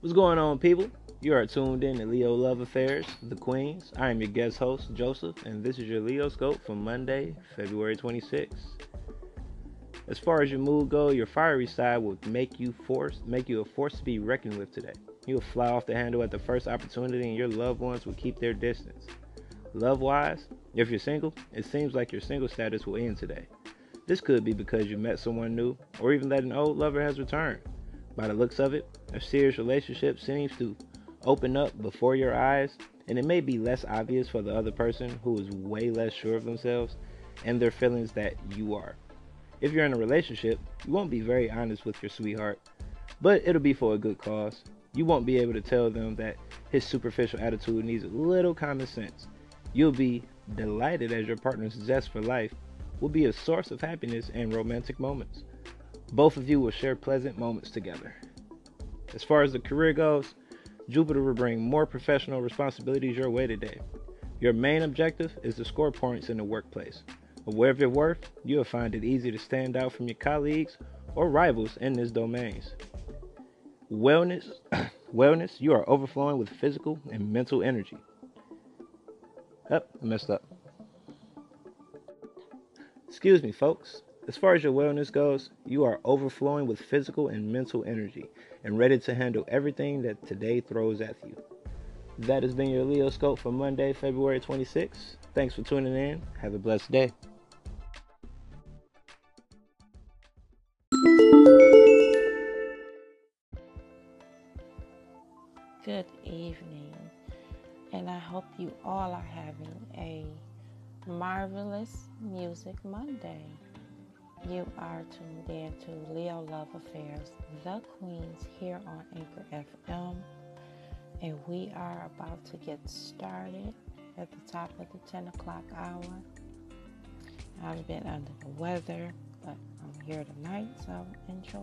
What's going on, people? You are tuned in to Leo Love Affairs, The Queens. I am your guest host, Joseph, and this is your Leo Scope for Monday, February 26th. As far as your mood go, your fiery side will make you force make you a force to be reckoned with today. You'll fly off the handle at the first opportunity, and your loved ones will keep their distance. Love wise, if you're single, it seems like your single status will end today. This could be because you met someone new, or even that an old lover has returned. By the looks of it, a serious relationship seems to open up before your eyes, and it may be less obvious for the other person who is way less sure of themselves and their feelings that you are. If you're in a relationship, you won't be very honest with your sweetheart, but it'll be for a good cause. You won't be able to tell them that his superficial attitude needs a little common sense. You'll be delighted as your partner's zest for life will be a source of happiness and romantic moments. Both of you will share pleasant moments together. As far as the career goes, Jupiter will bring more professional responsibilities your way today. Your main objective is to score points in the workplace. Aware of you're worth, you'll find it easy to stand out from your colleagues or rivals in this domains. Wellness, wellness, you are overflowing with physical and mental energy. Up, I messed up. Excuse me, folks. As far as your wellness goes, you are overflowing with physical and mental energy and ready to handle everything that today throws at you. That has been your Leo Scope for Monday, February 26th. Thanks for tuning in. Have a blessed day. Good evening, and I hope you all are having a marvelous Music Monday. You are tuned in to Leo Love Affairs, The Queens, here on Anchor FM, and we are about to get started at the top of the 10 o'clock hour. I've been under the weather, but I'm here tonight, so enjoy.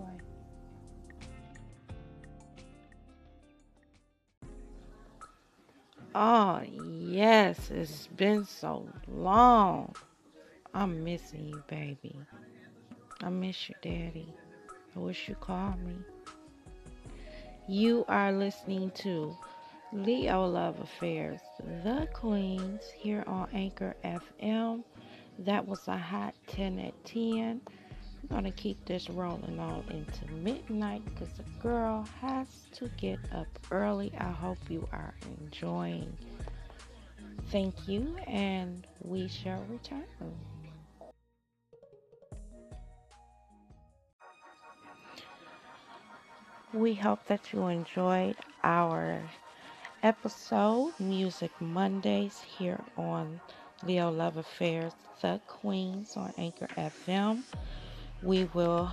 Oh, yes, it's been so long. I'm missing you, baby. I miss your daddy. I wish you called me. You are listening to Leo Love Affairs, The Queens, here on Anchor FM. That was a hot 10 at 10. I'm going to keep this rolling on into midnight because the girl has to get up early. I hope you are enjoying. Thank you, and we shall return. We hope that you enjoyed our episode, Music Mondays, here on Leo Love Affairs, The Queens on Anchor FM we will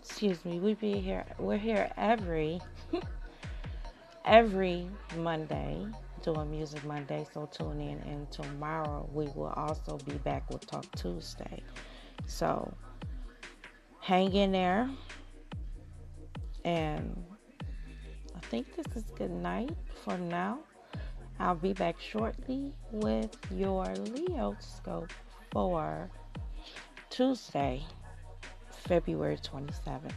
excuse me we be here we're here every every monday doing music monday so tune in. And tomorrow we will also be back with talk tuesday. So hang in there and i think this is good night for now i'll be back shortly with your leo scope for tuesday February 27th.